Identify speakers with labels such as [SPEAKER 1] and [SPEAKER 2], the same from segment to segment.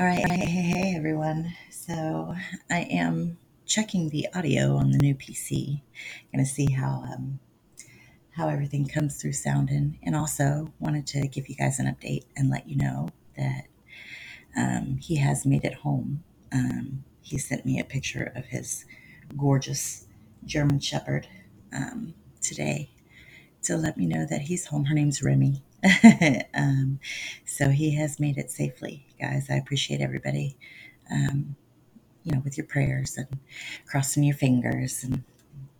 [SPEAKER 1] All right, hey, hey, hey, everyone. So I am checking the audio on the new PC, gonna see how um, how everything comes through sounding, and also wanted to give you guys an update and let you know that um, he has made it home. Um, he sent me a picture of his gorgeous German Shepherd um, today to let me know that he's home. Her name's Remy. um, so he has made it safely, guys. I appreciate everybody, um, you know, with your prayers and crossing your fingers and,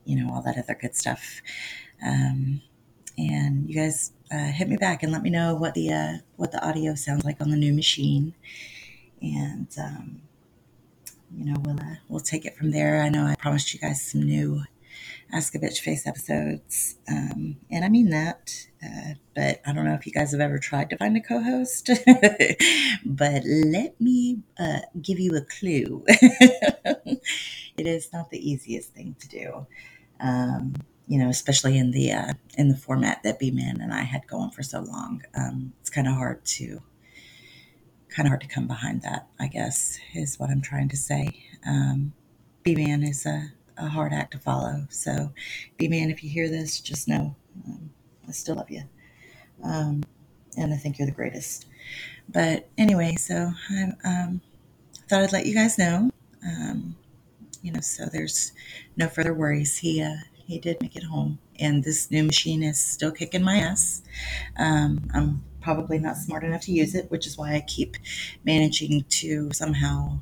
[SPEAKER 1] you know, all that other good stuff. Um, and you guys uh, hit me back and let me know what the uh, what the audio sounds like on the new machine, and um, you know we'll uh, we'll take it from there. I know I promised you guys some new Ask a Bitch Face episodes. Um, and I mean that. Uh, but I don't know if you guys have ever tried to find a co host. but let me uh, give you a clue it is not the easiest thing to do. Um, you know, especially in the uh, in the format that B Man and I had going for so long, um, it's kind of hard to kind of hard to come behind that. I guess is what I'm trying to say. Um, B Man is a a hard act to follow. So, B man, if you hear this, just know um, I still love you. Um, and I think you're the greatest. But anyway, so I um, thought I'd let you guys know. Um, you know, so there's no further worries. He uh, he did make it home, and this new machine is still kicking my ass. Um, I'm probably not smart enough to use it, which is why I keep managing to somehow,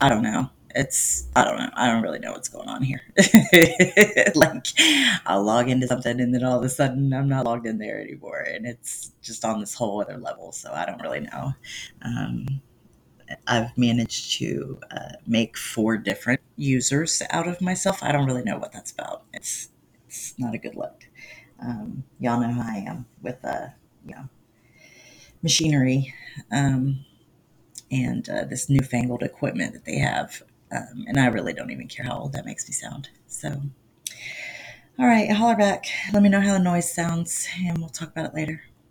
[SPEAKER 1] I don't know, it's I don't know. I don't really know what's going on here. like I'll log into something and then all of a sudden I'm not logged in there anymore and it's just on this whole other level. So I don't really know. Um, I've managed to uh, make four different users out of myself. I don't really know what that's about. It's it's not a good look. Um, y'all know how I am with uh, you know machinery um, and uh, this newfangled equipment that they have. Um, and I really don't even care how old that makes me sound. So, all right, holler back. Let me know how the noise sounds, and we'll talk about it later.